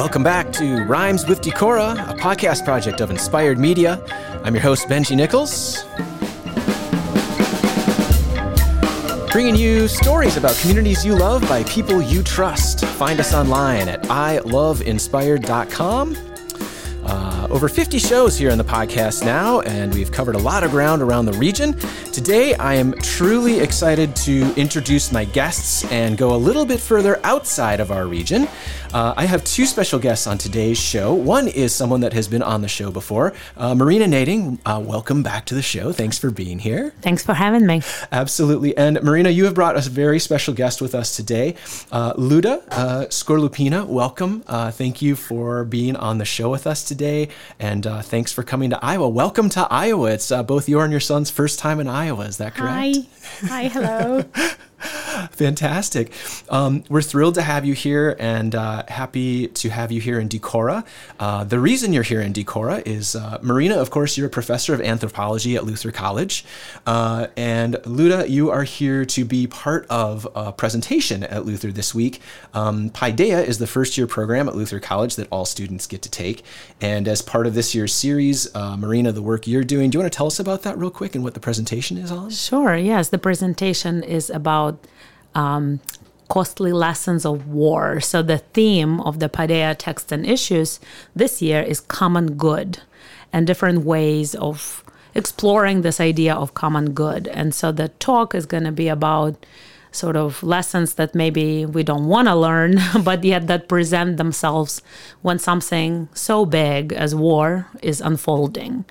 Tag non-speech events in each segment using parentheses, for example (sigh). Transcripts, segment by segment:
Welcome back to Rhymes with Decorah, a podcast project of Inspired Media. I'm your host, Benji Nichols. Bringing you stories about communities you love by people you trust. Find us online at iloveinspired.com. Uh, over 50 shows here on the podcast now, and we've covered a lot of ground around the region. Today, I am truly excited to introduce my guests and go a little bit further outside of our region. Uh, I have two special guests on today's show. One is someone that has been on the show before, uh, Maryna Nading. Uh, welcome back to the show. Thanks for being here. Thanks for having me. Absolutely. And Maryna, you have brought a very special guest with us today, uh, Liuda uh, Skorlupina. Welcome. Uh, thank you for being on the show with us today, and thanks for coming to Iowa. Welcome to Iowa. It's both your and your son's first time in Iowa. Is that correct? Hi. Hi. Hello. (laughs) Fantastic. Um, we're thrilled to have you here and uh, happy to have you here in Decorah. Uh, the reason you're here in Decorah is uh, Maryna, of course, you're a professor of anthropology at Luther College. Uh, and Liuda, you are here to be part of a presentation at Luther this week. Um, Paideia is the first year program at Luther College that all students get to take. And as part of this year's series, uh, Maryna, the work you're doing, do you want to tell us about that real quick and what the presentation is on? Sure, yes. The presentation is about um, costly lessons of war. So the theme of the Paideia text and issues this year is common good and different ways of exploring this idea of common good. And so the talk is going to be about sort of lessons that maybe we don't want to learn, (laughs) but yet that present themselves when something so big as war is unfolding.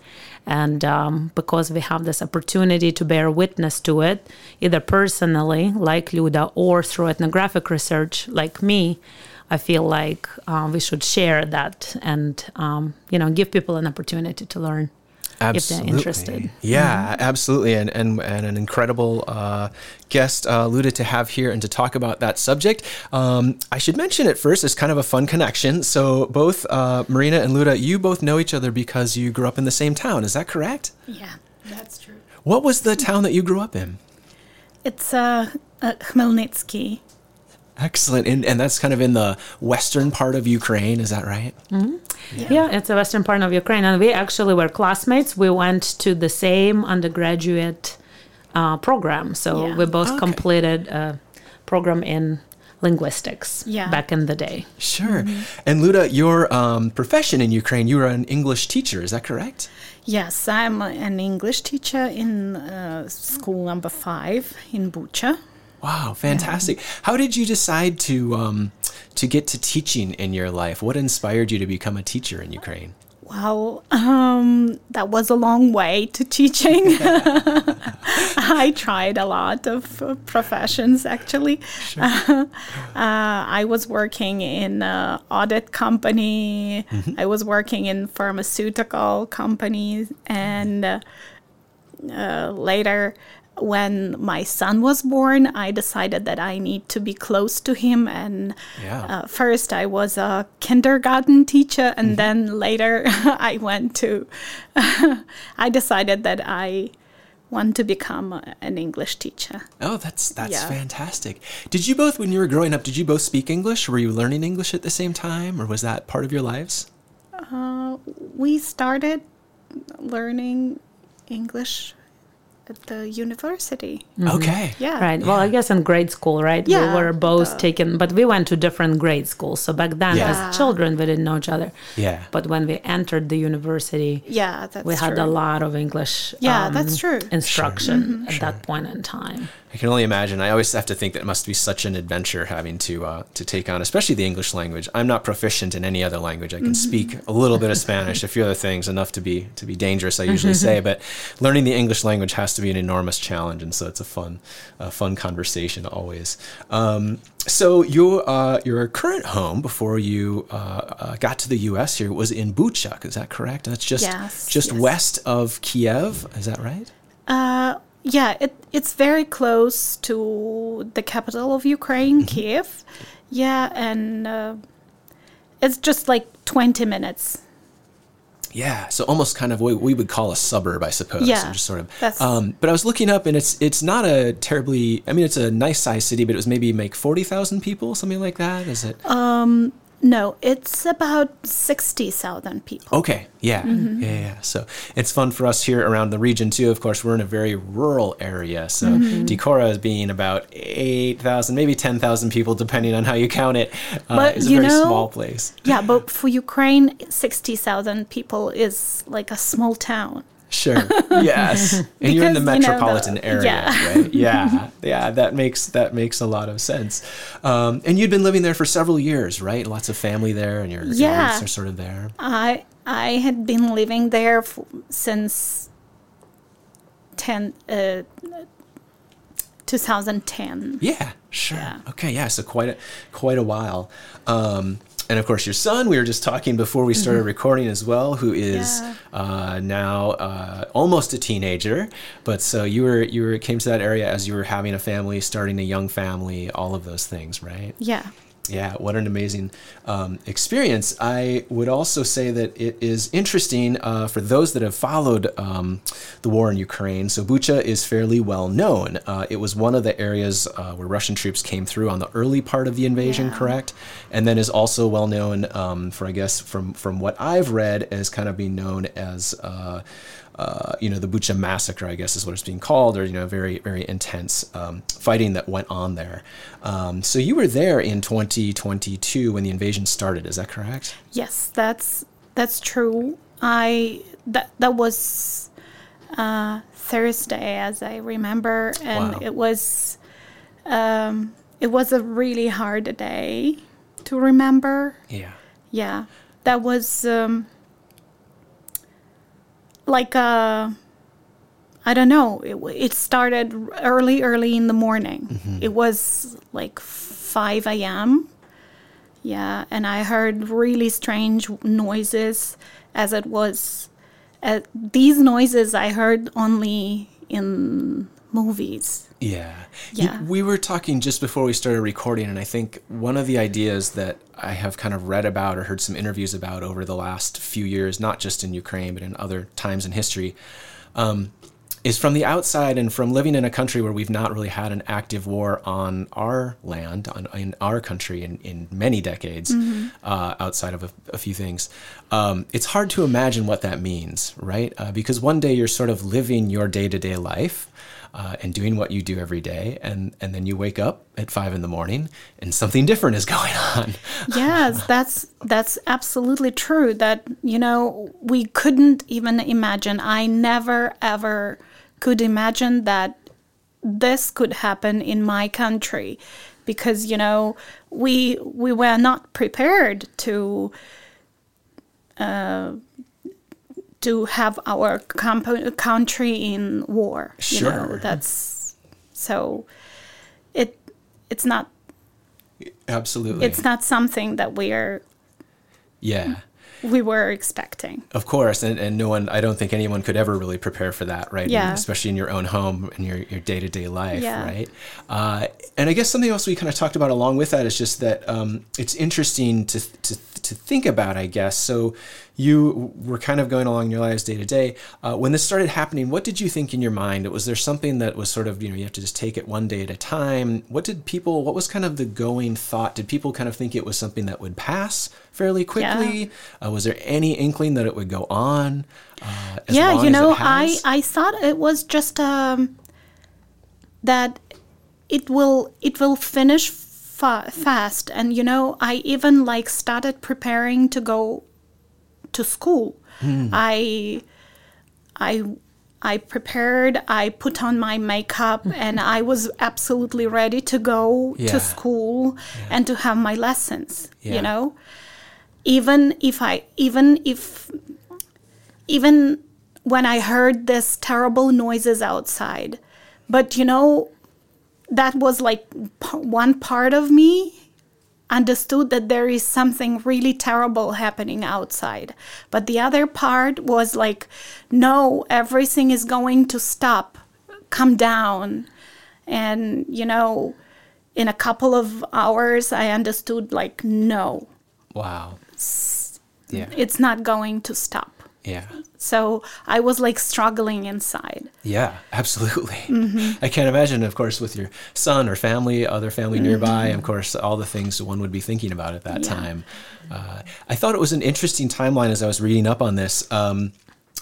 And um, because we have this opportunity to bear witness to it, either personally, like Liuda, or through ethnographic research, like me, I feel like uh, we should share that and um, you know give people an opportunity to learn absolutely. if they're interested. Yeah, mm-hmm. absolutely, and and and an incredible uh, guest uh, alluded to have here and to talk about that subject. Um, I should mention at first it's kind of a fun connection. So both uh, Maryna and Liuda, you both know each other because you grew up in the same town. Is that correct? Yeah, that's true. What was the town that you grew up in? It's uh, uh Khmelnytskyi. Excellent. And, and that's kind of in the western part of Ukraine, is that right? Mm-hmm. Yeah. yeah. it's the western part of Ukraine. And we actually were classmates. We went to the same undergraduate uh, program. So yeah. we both okay. completed a program in linguistics yeah. back in the day. Sure. Mm-hmm. And Liuda, your um, profession in Ukraine, you are an English teacher, is that correct? Yes, I'm an English teacher in uh, school number five in Bucha. Wow, fantastic! How did you decide to um, to get to teaching in your life? What inspired you to become a teacher in Ukraine? Well, um, that was a long way to teaching. (laughs) I tried a lot of uh, professions actually. Sure. (laughs) Uh, I was working in an audit company. Mm-hmm. I was working in pharmaceutical companies, and uh, uh, later when my son was born, I decided that I need to be close to him. And yeah. uh, first, I was a kindergarten teacher, and mm-hmm. then later, (laughs) I went to. (laughs) I decided that I want to become a, an English teacher. Oh, that's that's yeah. fantastic. Did you both, when you were growing up, did you both speak English? Were you learning English at the same time, or was that part of your lives? Uh, we started learning English at the university. Mm-hmm. Okay. Yeah. Right. Well, I guess in grade school, right? Yeah. We were both taken, but we went to different grade schools. So back then, yeah. as children, we didn't know each other. Yeah. But when we entered the university, yeah, that's we had true. a lot of English. Yeah, um, that's true. Instruction sure. Mm-hmm. at sure. that point in time. I can only imagine. I always have to think that it must be such an adventure having to uh, to take on, especially the English language. I'm not proficient in any other language. I can mm-hmm. speak a little bit of Spanish, a few other things, enough to be to be dangerous. I usually say, but learning the English language has to be an enormous challenge, and so it's a fun, uh, fun conversation always. Um, so your uh, your current home before you uh, uh, got to the U.S. here was in Bucha. Is that correct? That's just yes, just yes. west of Kiev. Is that right? Uh, yeah, it, it's very close to the capital of Ukraine, mm-hmm. Kiev. Yeah, and uh, it's just like 20 minutes. Yeah, so almost kind of what we would call a suburb, I suppose. Yeah, just sort of. Um, but I was looking up, and it's it's not a terribly. I mean, it's a nice sized city, but it was maybe like forty thousand people, something like that. Is it? Um, no, it's about 60,000 people. Okay, yeah, Mm-hmm. yeah, yeah. So it's fun for us here around the region too. Of course, we're in a very rural area, so Mm-hmm. Decorah is being about eight thousand, maybe ten thousand people, depending on how you count it. Uh, But it's a you very know- small place. Yeah, but for Ukraine, 60,000 people is like a small town. Sure. Yes. (laughs) And you're in the Because, you know, metropolitan the- area, yeah. right? Yeah. Yeah. That makes that makes a lot of sense. Um, and you'd been living there for several years, right? Lots of family there, and your, your Yeah. roots are sort of there. I I had been living there f- since 10 uh, 2010. Yeah, sure. Yeah. Okay, yeah. So quite a quite a while. Um, and of course, your son. We were just talking before we started recording as well, who is Mm-hmm. Yeah. uh, now uh, almost a teenager. But so you were you were came to that area as you were having a family, starting a young family, all of those things, right? Yeah. Yeah, what an amazing um, experience. I would also say that it is interesting uh, for those that have followed um, the war in Ukraine. So, Bucha is fairly well known. Uh, it was one of the areas uh, where Russian troops came through on the early part of the invasion, Yeah. correct? And then is also well known um, for, I guess, from, from what I've read, as kind of being known as. Uh, you know, the Bucha massacre, I guess is what it's being called, or, you know, very, very intense um, fighting that went on there. Um, so you were there in 2022 when the invasion started, is that correct? Yes, that's that's true. I that that was uh, Thursday, as I remember, and Wow. it was um, it was a really hard day to remember. Yeah. Yeah, that was um, like uh, I don't know. It, it started early, early in the morning. It was like five a.m. Yeah, and I heard really strange noises as it was. Uh, these noises I heard only in movies. Yeah. Yeah. we were talking just before we started recording, and I think one of the ideas that I have kind of read about or heard some interviews about over the last few years, not just in Ukraine, but in other times in history, um, is from the outside and from living in a country where we've not really had an active war on our land, on, in our country, in, in many decades, uh, outside of a, a few things. Um, it's hard to imagine what that means, right? Uh, because one day you're sort of living your day to day life uh, and doing what you do every day, and, and then you wake up at five in the morning and something different is (laughs) going on. yes that's that's absolutely true that you know we couldn't even imagine i never ever could imagine that this could happen in my country because you know we we were not prepared to uh, to have our comp- country in war you know Sure. that's so it it's not Absolutely. it's not something that we are yeah. we were expecting. Of course, and, and no one, I don't think anyone could ever really prepare for that, right? Yeah. Especially in your own home and your, your day-to-day life, Yeah. right? Uh, and I guess something else we kind of talked about along with that is just that um, it's interesting to, to, to think about, I guess. So you were kind of going along your lives day to day. Uh, When this started happening, what did you think in your mind? Was there something that was sort of, you know, you have to just take it one day at a time? What did people, what was kind of the going thought? Did people kind of think it was something that would pass fairly quickly? Uh, was there any inkling that it would go on? Uh, yeah, you know, I? I thought it was just um, that it will it will finish fa- fast, and you know, I even like started preparing to go to school. Hmm. I I I prepared, I put on my makeup, (laughs) and I was absolutely ready to go Yeah. to school and to have my lessons, Yeah. you know? Even if I even if even when I heard this terrible noises outside. But you know, that was like p- one part of me understood that there is something really terrible happening outside. But the other part was like, no, everything is going to stop, come down. And, you know, in a couple of hours, I understood, like, no, Wow. Yeah. it's not going to stop. Yeah. So I was like struggling inside. Yeah, absolutely. I can't imagine, of course, with your son or family, other family nearby, of course, all the things one would be thinking about at that Yeah. time. Uh, I thought it was an interesting timeline as I was reading up on this. Um,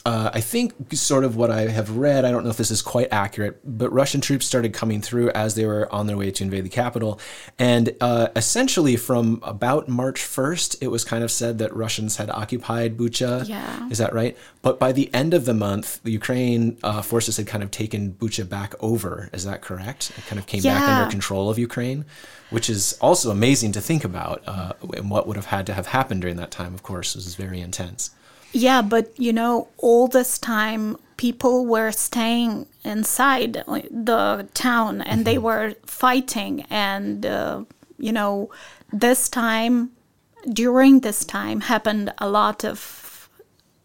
uh, I think sort of what I have read, I don't know if this is quite accurate, but Russian troops started coming through as they were on their way to invade the capital. And uh, essentially, from about March 1st, it was kind of said that Russians had occupied Bucha. Yeah. Is that right? But by the end of the month, the Ukraine uh, forces had kind of taken Bucha back over. Is that correct? It kind of came back under control of Ukraine, which is also amazing to think about. Uh, and what would have had to have happened during that time, of course, was very intense. Yeah, but you know, all this time people were staying inside the town and they were fighting. And, uh, you know, this time, during this time, happened a lot of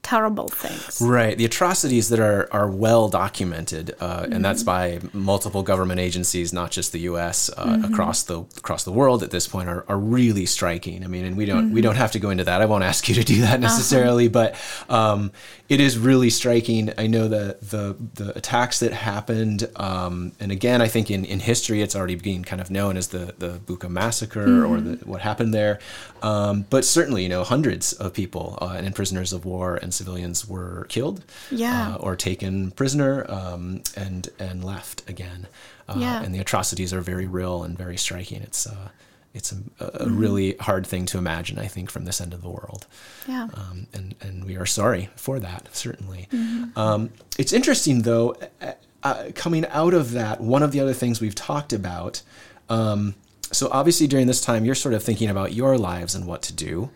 terrible things. Right. The atrocities that are, are well documented, uh, and that's by multiple government agencies, not just the U.S. Uh, across the across the world at this point, are, are really striking. I mean, and we don't we don't have to go into that. I won't ask you to do that necessarily, but um, it is really striking. I know that the the attacks that happened, um, and again, I think in, in history, it's already being kind of known as the the Bucha massacre or the, what happened there. Um, but certainly, you know, hundreds of people uh, and prisoners of war and civilians were killed, Yeah. uh, or taken prisoner um, and and left again. Uh, Yeah. And the atrocities are very real and very striking. It's uh, it's a, a Mm-hmm. really hard thing to imagine. I think from this end of the world Yeah. um, and and we are sorry for that certainly. Mm-hmm. Um, it's interesting though, uh, uh, coming out of that, one of the other things we've talked about. Um, so obviously during this time, you're sort of thinking about your lives and what to do.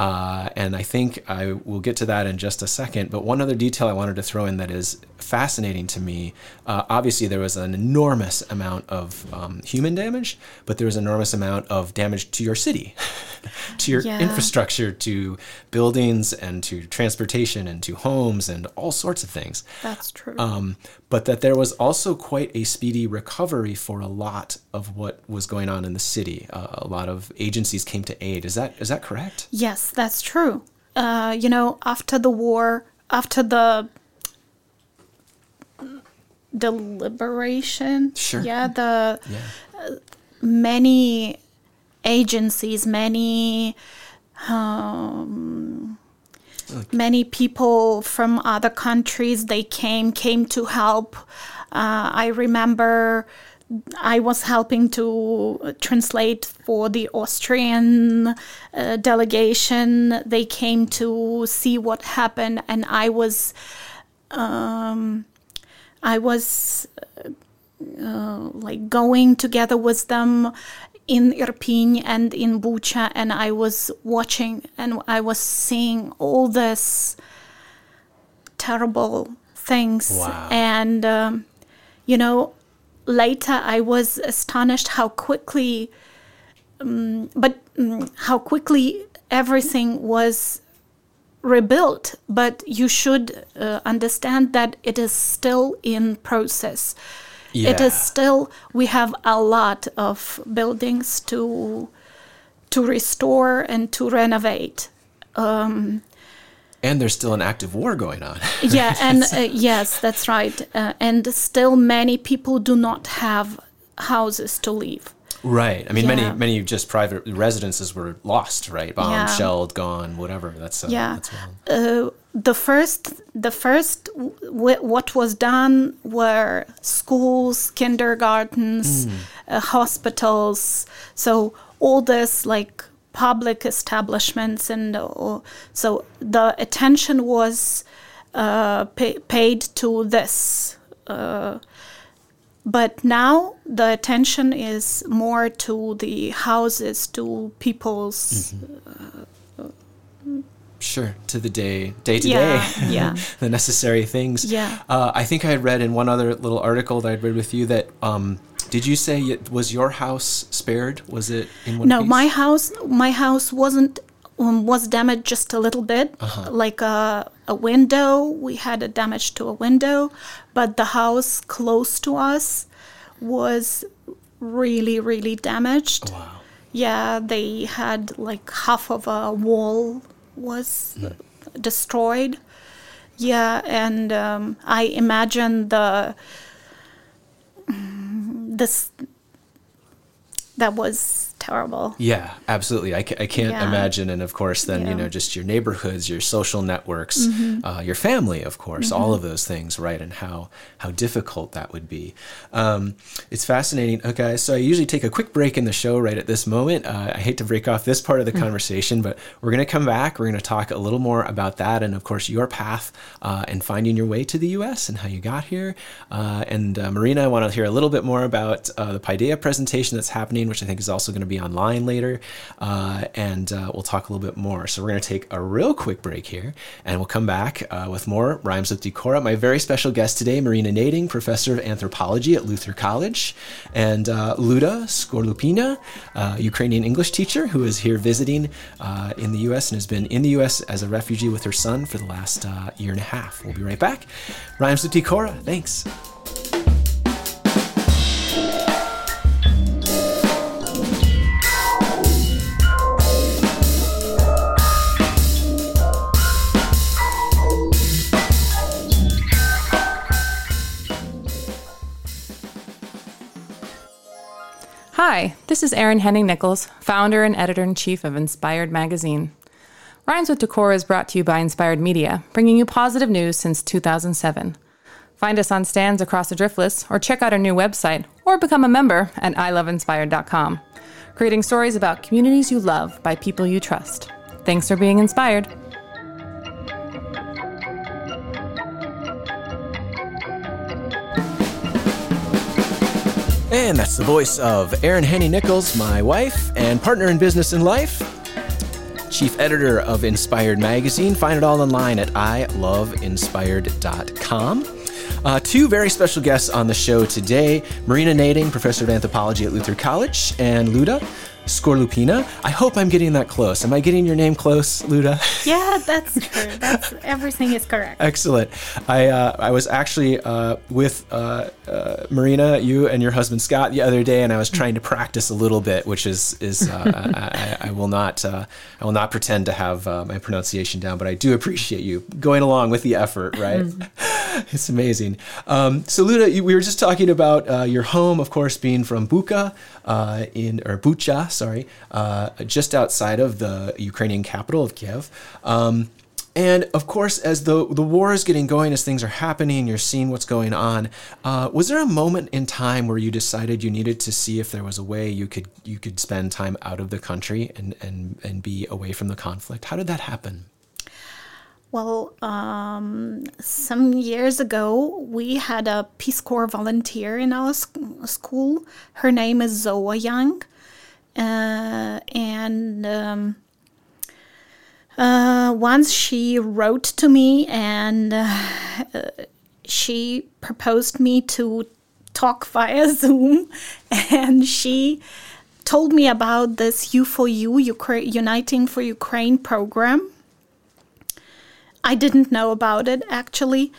Uh, and I think I will get to that in just a second. But one other detail I wanted to throw in that is fascinating to me. Uh, obviously, there was an enormous amount of um, human damage, but there was an enormous amount of damage to your city, (laughs) to your Yeah. infrastructure, to buildings, and to transportation, and to homes, and all sorts of things. That's true. Um, but that there was also quite a speedy recovery for a lot of what was going on in the city. Uh, a lot of agencies came to aid. Is that is that correct? Yes, that's true. Uh, you know, after the war, after the the liberation, Sure. yeah, the Yeah. many agencies, many um, many people from other countries they came came to help. Uh, I remember I was helping to translate for the Austrian uh, delegation. They came to see what happened, and I was. Um, I was uh, like going together with them in Irpin and in Bucha, and I was watching and I was seeing all this terrible things. Wow. And, um, you know, later I was astonished how quickly, um, but um, how quickly everything was rebuilt. But you should uh, understand that it is still in process. It Yeah. is still we have a lot of buildings to to restore and to renovate. Um, And there's still an active war going on. yeah (laughs) and uh, yes that's right uh, and still many people do not have houses to live right. I mean, Yeah. many many just private residences were lost. Right. Bombed, Yeah. shelled, gone, whatever. That's uh, yeah That's uh, the first the first w- what was done were schools kindergartens uh, hospitals so all this like public establishments and uh, so the attention was uh, pay, paid to this uh, but now the attention is more to the houses to people's Sure. To the day, day to Yeah, day. (laughs) yeah. the necessary things. Yeah. Uh, I think I had read in one other little article that I'd read with you that. Um, did you say it, was your house spared? Was it in one No, piece? my house, my house wasn't um, was damaged just a little bit, Uh-huh. like a a window. We had a damage to a window, but the house close to us was really, really damaged. Wow. Yeah, they had like half of a wall was Hmm. destroyed. Yeah, and um, I imagine the mm, this that was terrible. Yeah, absolutely. I, ca- I can't Yeah. imagine. And of course, then, you Yeah. Mm-hmm. know, just your neighborhoods, your social networks, uh, your family, of course, all of those things, right? And how, how difficult that would be. Um, it's fascinating. Okay, so I usually take a quick break in the show right at this moment. Uh, I hate to break off this part of the conversation, but we're going to come back. We're going to talk a little more about that and, of course, your path uh, and finding your way to the U.S. and how you got here. Uh, and uh, Maryna, I want to hear a little bit more about uh, the Paideia presentation that's happening, which I think is also going to be online later. Uh, and uh, we'll talk a little bit more. So we're going to take a real quick break here, and we'll come back uh, with more Rhymes with Decorah. My very special guest today, Maryna Nading, professor of anthropology at Luther College, and uh, Liuda Skorlupina, uh, Ukrainian English teacher who is here visiting uh, in the U.S. and has been in the U.S. as a refugee with her son for the last year and a half. We'll be right back. Rhymes with Decorah. Thanks. Hi, this is Aryn Henning Nichols, founder and editor in chief of Inspired Magazine. Rhymes with Decorah is brought to you by Inspired Media, bringing you positive news since 2007. Find us on stands across the Driftless, or check out our new website, or become a member at iloveinspired.com, creating stories about communities you love by people you trust. Thanks for being inspired. And that's the voice of Aryn Henning Nichols, my wife and partner in business and life, chief editor of Inspired Magazine. Find it all online at iloveinspired.com. Uh, two very special guests on the show today Maryna Nading, professor of anthropology at Luther College, and Liuda Skorlupina. I hope I'm getting that close. Am I getting your name close, Liuda? (laughs) Yeah, that's true. That's everything is correct. Excellent. I uh, I was actually uh, with uh, uh, Maryna, you and your husband Scott the other day, and I was trying to practice a little bit, which is is uh, I, I, I will not uh, I will not pretend to have uh, my pronunciation down, but I do appreciate you going along with the effort. Right? (laughs) it's amazing. Um, so Liuda, you, we were just talking about uh, your home, of course, being from Bucha uh, in or Bucha, sorry, uh, just outside of the Ukrainian capital of Kiev. Um, and of course, as the the war is getting going, as things are happening, you're seeing what's going on. Uh, was there a moment in time where you decided you needed to see if there was a way you could you could spend time out of the country and and and be away from the conflict? How did that happen? Well, um, some years ago, we had a Peace Corps volunteer in our sc- school. Her name is Zoa Young. Uh, and um, uh, once she wrote to me and uh, she proposed me to talk via (laughs) Zoom. And she told me about this U4U, Ukra- Uniting for Ukraine program. I didn't know about it actually,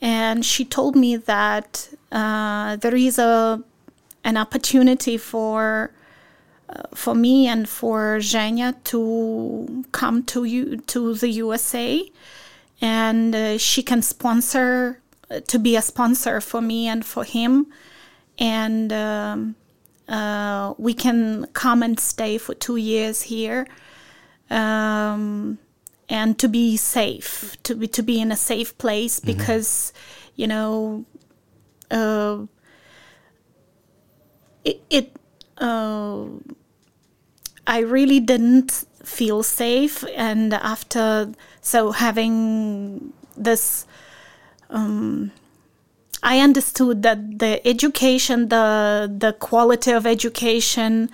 and she told me that uh, there is a an opportunity for for me and for Zhenia to come to you to the USA, and uh, she can sponsor uh, to be a sponsor for me and for him, and um, uh, we can come and stay for two years here. Um, and to be safe, to be to be in a safe place because, you know, uh, it, it uh, I really didn't feel safe, and after so having this, um, I understood that the education, the the quality of education,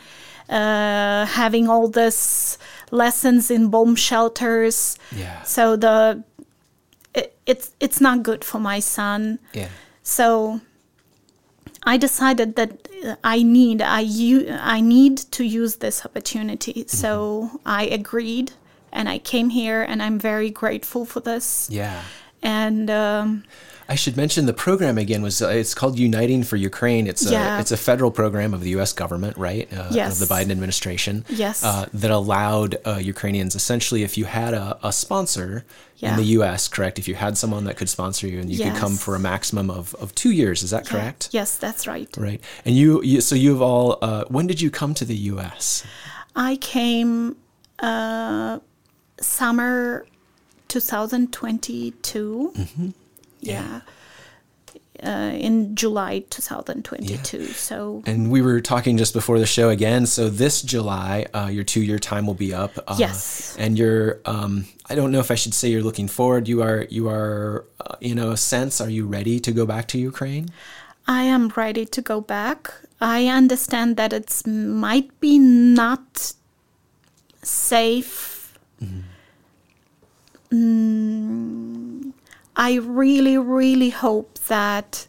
uh, having all this lessons in bomb shelters. Yeah. So the it, it's it's not good for my son. Yeah. So I decided that uh, I need I u- I need to use this opportunity. So I agreed and I came here and I'm very grateful for this. Yeah. And um, I should mention the program again was uh, it's called Uniting for Ukraine. It's a it's a federal program of the U.S. government, right? Uh, Yes. Of the Biden administration. Yes. Uh, that allowed uh, Ukrainians essentially, if you had a, a sponsor in the U.S., correct? If you had someone that could sponsor you, and you could come for a maximum of, of two years, is that Yeah. correct? Yes, that's right. Right. And you, you so you've all. Uh, when did you come to the U.S.? I came uh, summer 2022. Mm-hmm. Yeah. Uh, in July 2022. So, And we were talking just before the show again. So this July, uh, your two-year time will be up. Uh, Yes. And you're, um, I don't know if I should say you're looking forward. You are, you are, uh, in a sense, are you ready to go back to Ukraine? I am ready to go back. I understand that it's might be not safe. Mm, I really, really hope that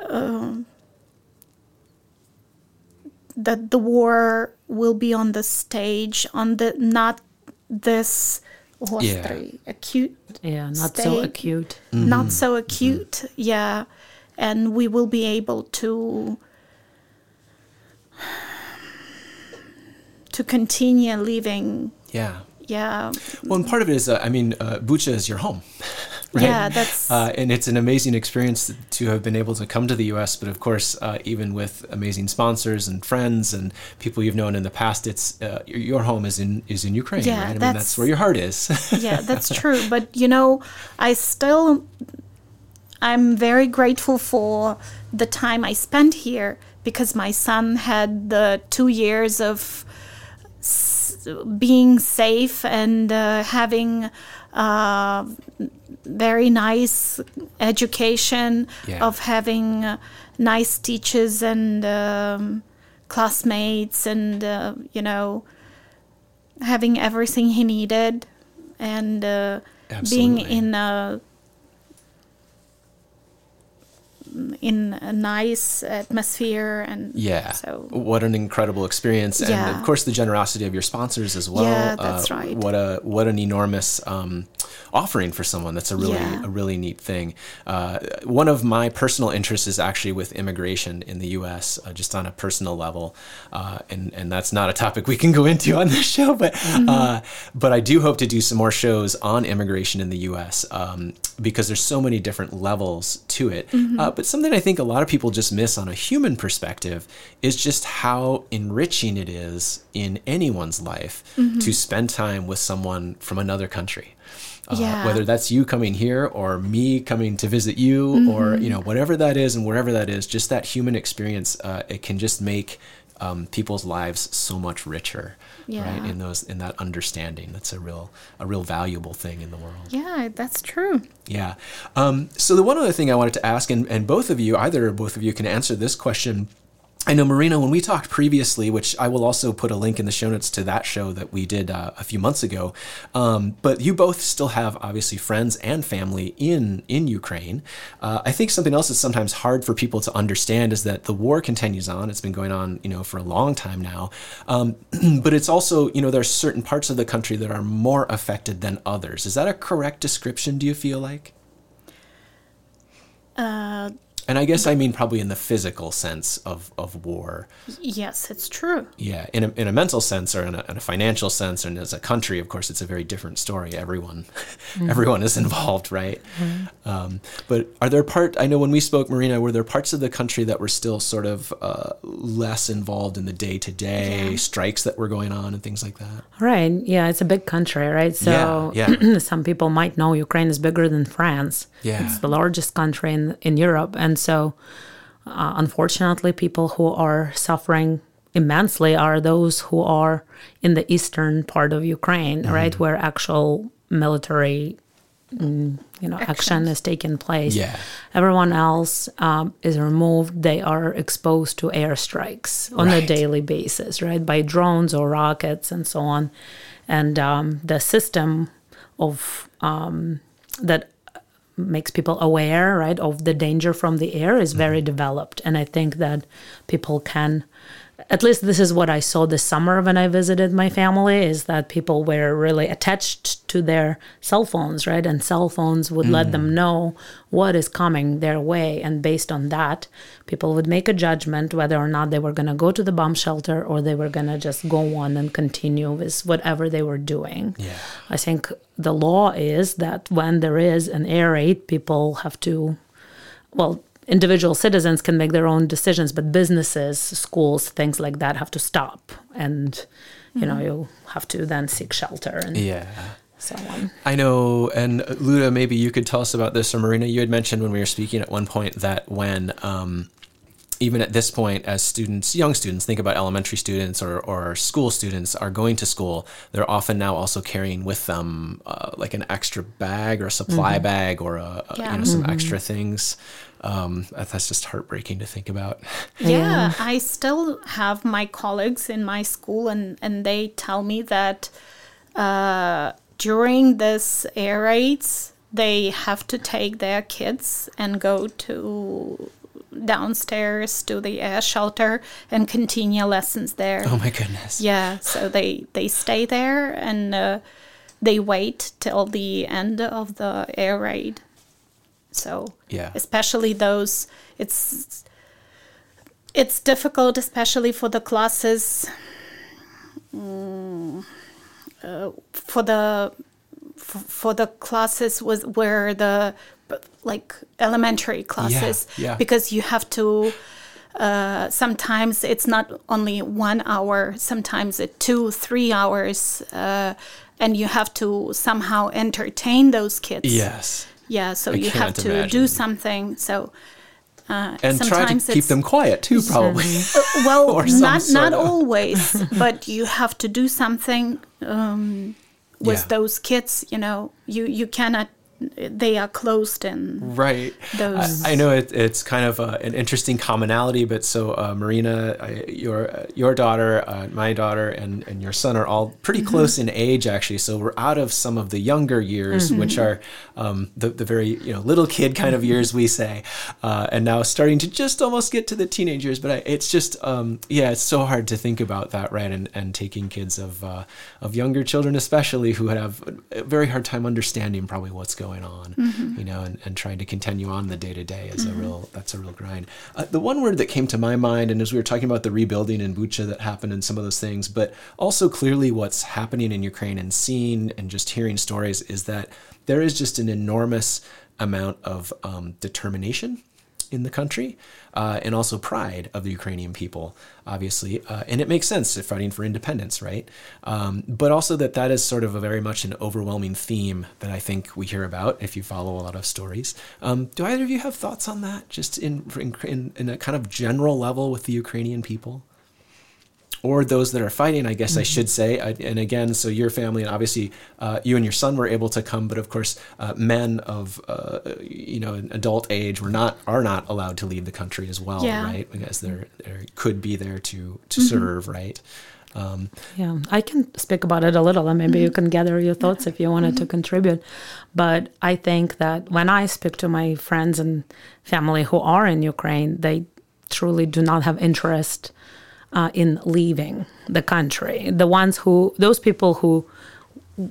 um, that the war will be on the stage, on the not this oh, yeah. acute, yeah, not so acute, mm-hmm. not so acute, mm-hmm. yeah, and we will be able to. To continue living yeah. Yeah. Well, and part of it is, uh, I mean, uh, Bucha is your home. (laughs) Right? Yeah, that's- uh, and it's an amazing experience to have been able to come to the U.S. But of course, uh, even with amazing sponsors and friends and people you've known in the past, it's uh, your- home is in is in Ukraine, Yeah, right? I mean, that's- that's where your heart is. (laughs) yeah that's (laughs) true but you know i still i'm very grateful for the time i spent here because my son had the two years of being safe and uh, having uh, very nice education Yeah. of having uh, nice teachers and um, classmates and uh, you know having everything he needed and uh, being in a in a nice atmosphere and Yeah. so what an incredible experience, and Yeah. of course the generosity of your sponsors as well. Yeah, that's Uh, right. What a what an enormous um, offering for someone. That's a really Yeah. a really neat thing. Uh, one of my personal interests is actually with immigration in the U.S. Uh, just on a personal level, uh, and and that's not a topic we can go into on this show, but Mm-hmm. uh, but I do hope to do some more shows on immigration in the U.S. Um, because there's so many different levels to it. Mm-hmm. Uh, but something I think a lot of people just miss on a human perspective is just how enriching it is in anyone's life Mm-hmm. to spend time with someone from another country. Uh, Yeah. Whether that's you coming here or me coming to visit you or Mm-hmm. you know whatever that is and wherever that is, just that human experience, uh, it can just make um, people's lives so much richer, right? Yeah. In those in that understanding, that's a real a real valuable thing in the world. yeah that's true Yeah. Um, so the one other thing I wanted to ask, and, and both of you, either or both of you, can answer this question. I know, Maryna, when we talked previously, which I will also put a link in the show notes to that show that we did uh, a few months ago, um, but you both still have obviously friends and family in in Ukraine. Uh, I think something else that's sometimes hard for people to understand is that the war continues on. It's been going on, you know, for a long time now. Um, (clears throat) but it's also, you know, there's certain parts of the country that are more affected than others. Is that a correct description? Do you feel like? uh, And I guess I mean probably in the physical sense of, of war. yes it's true Yeah, in a, in a mental sense or in a, in a financial sense, and as a country, of course, it's a very different story. Everyone, everyone is involved, right? Um, but are there part? I know when we spoke, Maryna, were there parts of the country that were still sort of uh, less involved in the day to day strikes that were going on and things like that? Right. Yeah, it's a big country, right? So Yeah, yeah. (clears throat) some people might know Ukraine is bigger than France. Yeah. It's the largest country in, in Europe. And so, uh, unfortunately, people who are suffering immensely are those who are in the eastern part of Ukraine, Mm-hmm. right? Where actual military. mm, You know, action is taking place. Yeah. Everyone else um, is removed. They are exposed to airstrikes on a daily basis, right? By drones or rockets and so on. And um, the system of um, that makes people aware, right, of the danger from the air is very mm-hmm. developed. And I think that people can at least this is what I saw this summer when I visited my family is that people were really attached to their cell phones, right? And cell phones would let mm. them know what is coming their way. And based on that, people would make a judgment whether or not they were going to go to the bomb shelter or they were going to just go on and continue with whatever they were doing. Yeah. I think the law is that when there is an air raid, people have to, well, individual citizens can make their own decisions, but businesses, schools, things like that have to stop. And, you know, you have to then seek shelter and Yeah. so on. I know, and Liuda, maybe you could tell us about this, or Maryna, you had mentioned when we were speaking at one point that when, um, even at this point, as students, young students, think about elementary students or, or school students are going to school, they're often now also carrying with them uh, like an extra bag or a supply bag or a, a- Yeah. you know some extra things. Um, that's just heartbreaking to think about. (laughs) Yeah, I still have my colleagues in my school, and, and they tell me that uh, during this air raids, they have to take their kids and go to downstairs to the air shelter and continue lessons there. Oh my goodness. Yeah, so they they stay there and uh, they wait till the end of the air raid. So Yeah. especially those it's it's difficult, especially for the classes. mm, uh, for the for, for the classes was where the like elementary classes yeah. because you have to uh, sometimes it's not only one hour sometimes it's two three hours uh, and you have to somehow entertain those kids Yes. Yeah so I you have to imagine. do something so uh, And try to keep them quiet too, probably. (laughs) well or some not not of- always (laughs) but you have to do something um, with Yeah. those kids you know you you cannot they are closed in Right. Those- I, I know it, it's kind of uh, an interesting commonality, but so uh, Maryna, I, your uh, your daughter, uh, my daughter, and, and your son are all pretty Mm-hmm. close in age, actually. So we're out of some of the younger years, Mm-hmm. which are um, the the very you know little kid kind of years we say, uh, and now starting to just almost get to the teenage years. But I, it's just um, yeah, it's so hard to think about that, right? And and taking kids of uh, of younger children, especially who have a very hard time understanding probably what's going on, you know, and, and trying to continue on the day to day is a real that's a real grind. Uh, the one word that came to my mind, and as we were talking about the rebuilding in Bucha that happened and some of those things, but also clearly what's happening in Ukraine and seeing and just hearing stories is that there is just an enormous amount of um, determination in the country uh, and also pride of the Ukrainian people, obviously. Uh, and it makes sense, they're fighting for independence, right? Um, but also that that is sort of a very much an overwhelming theme that I think we hear about if you follow a lot of stories. Um, do either of you have thoughts on that, just in, in, in a kind of general level with the Ukrainian people? Or those that are fighting, I guess I should say. I, and again, so your family and obviously uh, you and your son were able to come, but of course, uh, men of uh, you know an adult age were not are not allowed to leave the country as well, Yeah. right? Because they're they could be there to to serve, right? Um, Yeah, I can speak about it a little, and maybe you can gather your thoughts if you wanted to contribute. But I think that when I speak to my friends and family who are in Ukraine, they truly do not have interest uh, in leaving the country. The ones who, those people who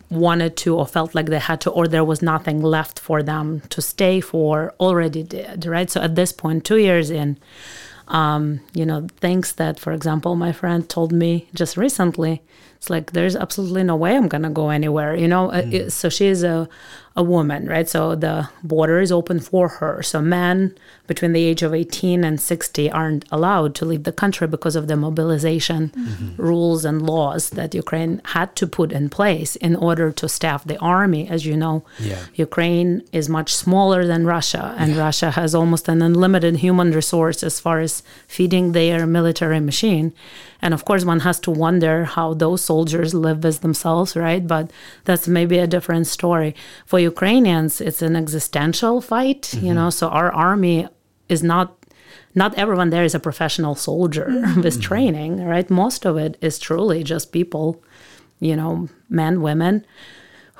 wanted to or felt like they had to or there was nothing left for them to stay for already did right so at this point two years in um, you know things that for example my friend told me just recently it's like there's absolutely no way i'm gonna go anywhere you know? Uh, it- so she is a, a woman right? So the border is open for her. So men between the age of 18 and 60 aren't allowed to leave the country because of the mobilization rules and laws that ukraine had to put in place in order to staff the army. As you know Yeah. Ukraine is much smaller than Russia, and Russia has almost an unlimited human resource as far as feeding their military machine. And of course, one has to wonder how those soldiers live with themselves, right? But that's maybe a different story. For Ukrainians, it's an existential fight, you mm-hmm. know, so our army is not. Not everyone there is a professional soldier (laughs) mm-hmm. with training, right? Most of it is truly just people, you know, men, women,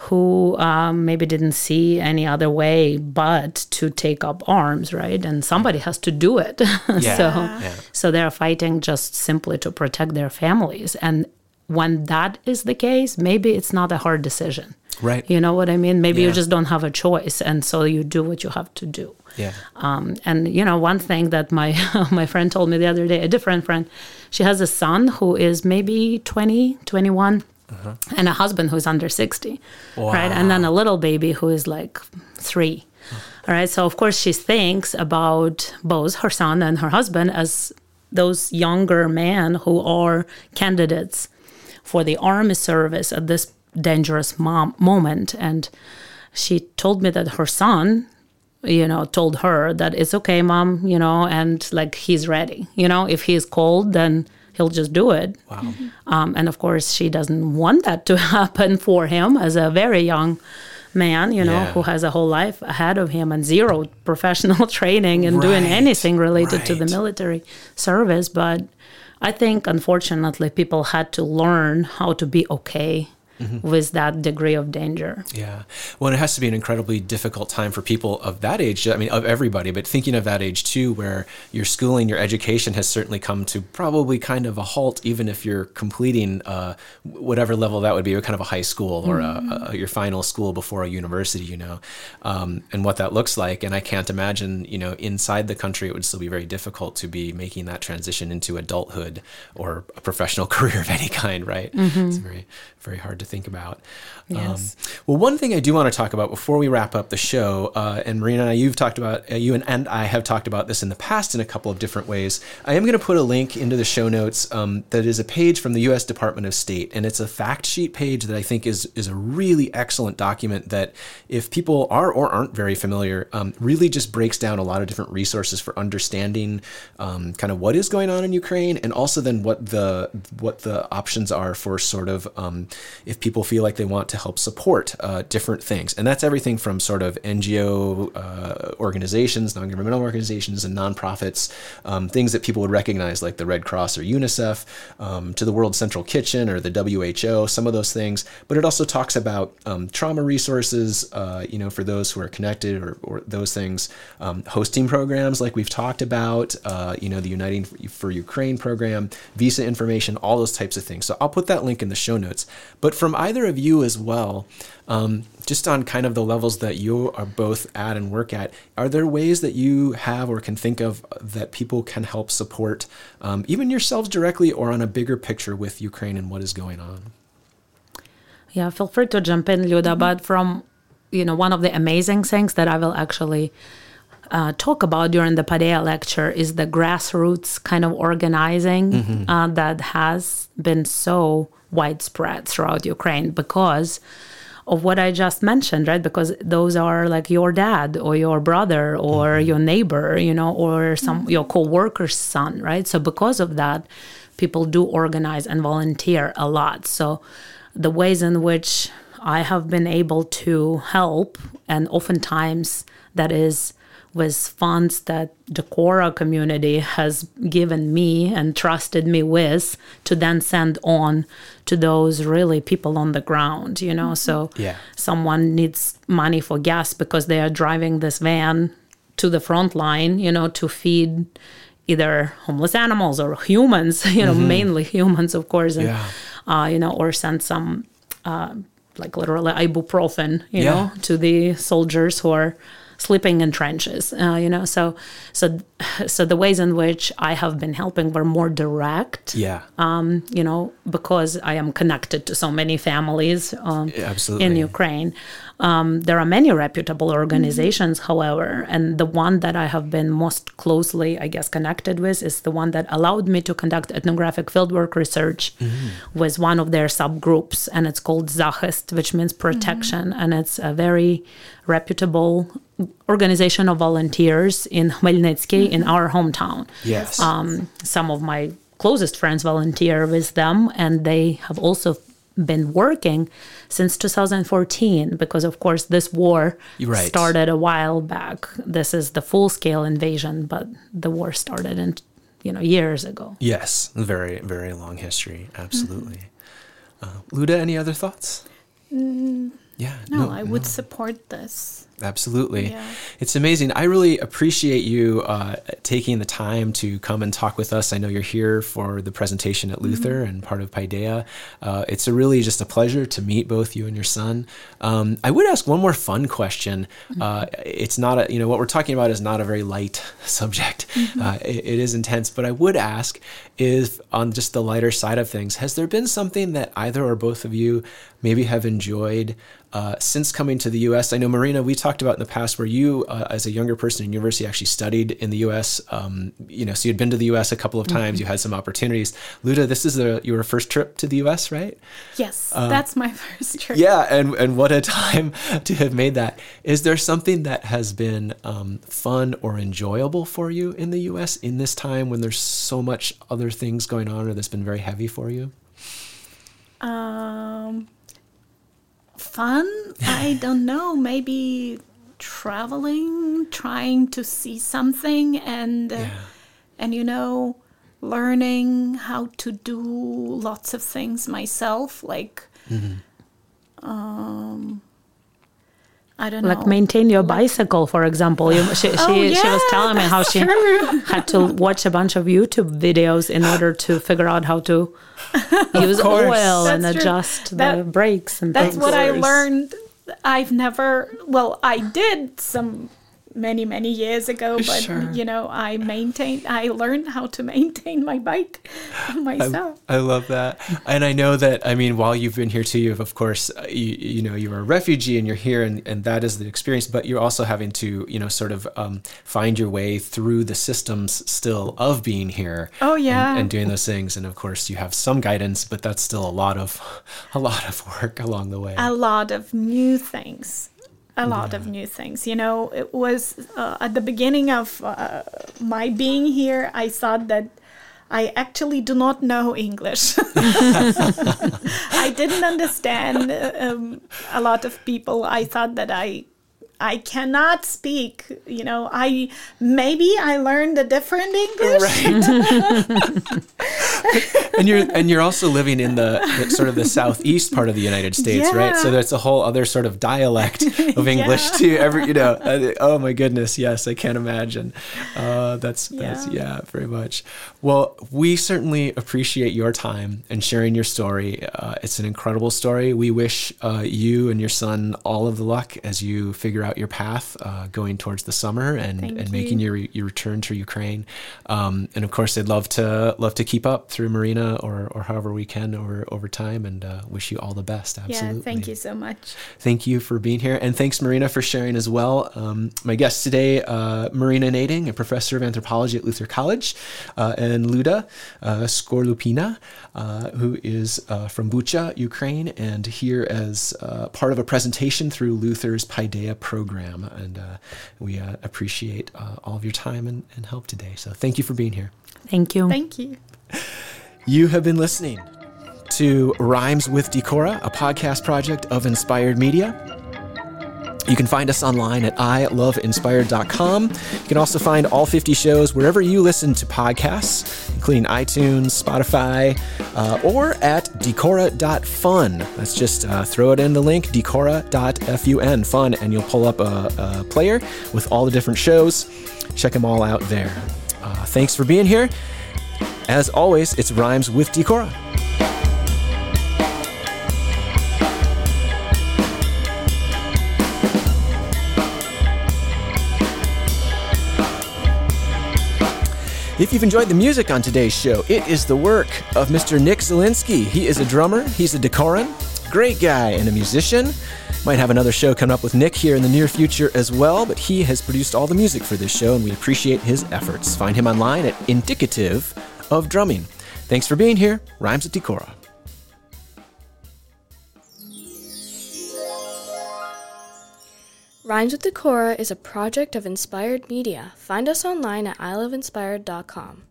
who um, maybe didn't see any other way but to take up arms, right? And somebody has to do it. (laughs) Yeah. so, Yeah. so they're fighting just simply to protect their families. And when that is the case, maybe it's not a hard decision. Right. You know what I mean? Maybe you just don't have a choice, and so you do what you have to do. Yeah. Um, and you know, one thing that my (laughs) my friend told me the other day, a different friend, she has a son who is maybe 20, 21, Uh-huh. and a husband who's under 60, right? And then a little baby who is like three. Uh-huh. All right. So, of course, she thinks about both her son and her husband as those younger men who are candidates for the army service at this dangerous mom- moment. And she told me that her son, you know, told her that it's okay, mom, you know, and like he's ready. You know, if he's cold, then he'll just do it. Wow. Um, and of course, she doesn't want that to (laughs) happen for him as a very young man, you know, Yeah. who has a whole life ahead of him and zero (laughs) professional training and doing anything related to the military service. But I think, unfortunately, people had to learn how to be okay Mm-hmm. with that degree of danger. Yeah. Well, and it has to be an incredibly difficult time for people of that age. I mean, of everybody, but thinking of that age too, where your schooling, your education has certainly come to probably kind of a halt, even if you're completing uh, whatever level that would be, kind of a high school or a, a, your final school before a university, you know, um, and what that looks like. And I can't imagine, you know, inside the country, it would still be very difficult to be making that transition into adulthood or a professional (laughs) career of any kind, right? It's very, very hard to think about. Yes. Um, well, one thing I do want to talk about before we wrap up the show, uh, and Maryna and I, you've talked about, uh, you and, and I have talked about this in the past in a couple of different ways. I am going to put a link into the show notes um, that is a page from the U.S. Department of State, and it's a fact sheet page that I think is is a really excellent document that, if people are or aren't very familiar, um, really just breaks down a lot of different resources for understanding um, kind of what is going on in Ukraine, and also then what the what the options are for sort of um, if people feel like they want to help support uh, different things. And that's everything from sort of NGO uh, organizations, non governmental organizations, and nonprofits, um, things that people would recognize like the Red Cross or UNICEF, um, to the World Central Kitchen or the WHO, some of those things. But it also talks about um, trauma resources, uh, you know, for those who are connected or, or those things, um, hosting programs like we've talked about, uh, you know, the Uniting for Ukraine program, visa information, all those types of things. So I'll put that link in the show notes. But from either of you as well, um, just on kind of the levels that you are both at and work at, are there ways that you have or can think of that people can help support um, even yourselves directly or on a bigger picture with Ukraine and what is going on? Yeah, feel free to jump in, Liuda. But from, you know, one of the amazing things that I will actually uh, talk about during the Paideia lecture is the grassroots kind of organizing uh, that has been so widespread throughout Ukraine because of what I just mentioned, right? Because those are like your dad or your brother or mm-hmm. your neighbor, you know, or some mm-hmm. your co-worker's son, right? So because of that, people do organize and volunteer a lot. So the ways in which I have been able to help, and oftentimes that is with funds that the Decorah community has given me and trusted me with to then send on to those really people on the ground, you know. So Yeah. someone needs money for gas because they are driving this van to the front line, you know, to feed either homeless animals or humans, (laughs) you know, mainly humans, of course, and Yeah. uh, you know, or send some uh, like literally ibuprofen, you Yeah. know, to the soldiers who are sleeping in trenches, uh, you know. So, so, so the ways in which I have been helping were more direct, Yeah. um, you know, because I am connected to so many families um, Yeah, absolutely. in Ukraine. Um, there are many reputable organizations, however, and the one that I have been most closely, I guess, connected with is the one that allowed me to conduct ethnographic fieldwork research with one of their subgroups, and it's called Zachist, which means protection, and it's a very reputable organization of volunteers in Khmelnytskyi, in our hometown. Yes. um, some of my closest friends volunteer with them and they have also been working since 2014 because of course this war right. started a while back this is the full scale invasion but the war started in you know years ago yes. Very, very long history. Absolutely. Uh, Liuda, any other thoughts? Yeah. no, I would support this. Absolutely. Yeah. It's amazing. I really appreciate you uh, taking the time to come and talk with us. I know you're here for the presentation at Luther and part of Paideia. Uh, it's a really just a pleasure to meet both you and your son. Um, I would ask one more fun question. Uh, it's not a, you know, what we're talking about is not a very light (laughs) subject. Uh, it, it is intense, but I would ask if on just the lighter side of things, has there been something that either or both of you maybe have enjoyed uh, since coming to the U.S. I know Maryna, we talked about in the past where you, uh, as a younger person in university, actually studied in the U.S. Um, you know, so you'd been to the U.S. a couple of times. You had some opportunities. Liuda, this is your first trip to the U.S., right? Yes, that's my (laughs) first trip. Yeah, and and what a (laughs) time to have made that. Is there something that has been um, fun or enjoyable for you in the U.S. in this time when there's so much other things going on, or that's been very heavy for you? Um, fun? (laughs) I don't know. Maybe traveling, trying to see something, and uh, and you know, learning how to do lots of things myself. Like, um, I don't know. like know. maintain your bicycle for example you, she, she, (gasps) Oh, she was telling me how she true. (laughs) had to watch a bunch of youtube videos in order to figure out how to use course. oil and true. adjust the brakes and That's things what I learned. I've never, well, I did some many, many years ago, but Sure. you know, I maintained, I learned how to maintain my bike (laughs) myself. I love that, and I know that. I mean, while you've been here too, you've of course, uh, you, you know, you're a refugee and you're here, and, and that is the experience. But you're also having to, you know, sort of um, find your way through the systems still of being here. Oh, and- yeah. and, doing those things. And of course, you have some guidance, but that's still a lot of, (laughs) a lot of work along the way. a lot of new things a lot of new things. You know it was uh, at the beginning of uh, my being here i thought that i actually do not know english. (laughs) I didn't understand um, a lot of people. I thought that i I cannot speak, you know. I maybe I learned a different English. (laughs) and you're and you're also living in the, the sort of the southeast part of the United States, right? So that's a whole other sort of dialect of (laughs) English Yeah. too. Every you know, uh, oh my goodness, yes, I can't imagine. Uh, that's that's Yeah. yeah, very much. Well, we certainly appreciate your time and sharing your story. Uh, it's an incredible story. We wish uh, you and your son all of the luck as you figure out your path uh, going towards the summer and Thank and you. making your your return to Ukraine. Um, and of course, I'd love to love to keep up through Maryna or or however we can over over time. And uh, wish you all the best. Absolutely. Yeah, thank you so much. Thank you for being here, and thanks Maryna for sharing as well. Um, my guests today, uh, Maryna Nading, a professor of anthropology at Luther College, uh, and Liuda uh, Skorlupina, uh, who is uh, from Bucha, Ukraine, and here as uh, part of a presentation through Luther's Paideia program. And uh, we uh, appreciate uh, all of your time and, and help today. So thank you for being here. thank you Thank you. You have been listening to Rhymes with Decorah, a podcast project of Inspired Media. You can find us online at iloveinspired.com. You can also find all 50 shows wherever you listen to podcasts, including iTunes, Spotify, uh, or at decora.fun. Let's just uh, throw it in the link, decora.fun, fun, and you'll pull up a, a player with all the different shows. Check them all out there. Uh, thanks for being here. As always, it's Rhymes with Decorah. If you've enjoyed the music on today's show, it is the work of Mr. Nick Zielinski. He is a drummer, he's a Decorahan, great guy, and a musician. Might have another show coming up with Nick here in the near future as well, but he has produced all the music for this show, and we appreciate his efforts. Find him online at Indicative of Drumming. Thanks for being here. Rhymes with Decorah. Rhymes with Decorah is a project of Inspired Media. Find us online at iloveinspired.com.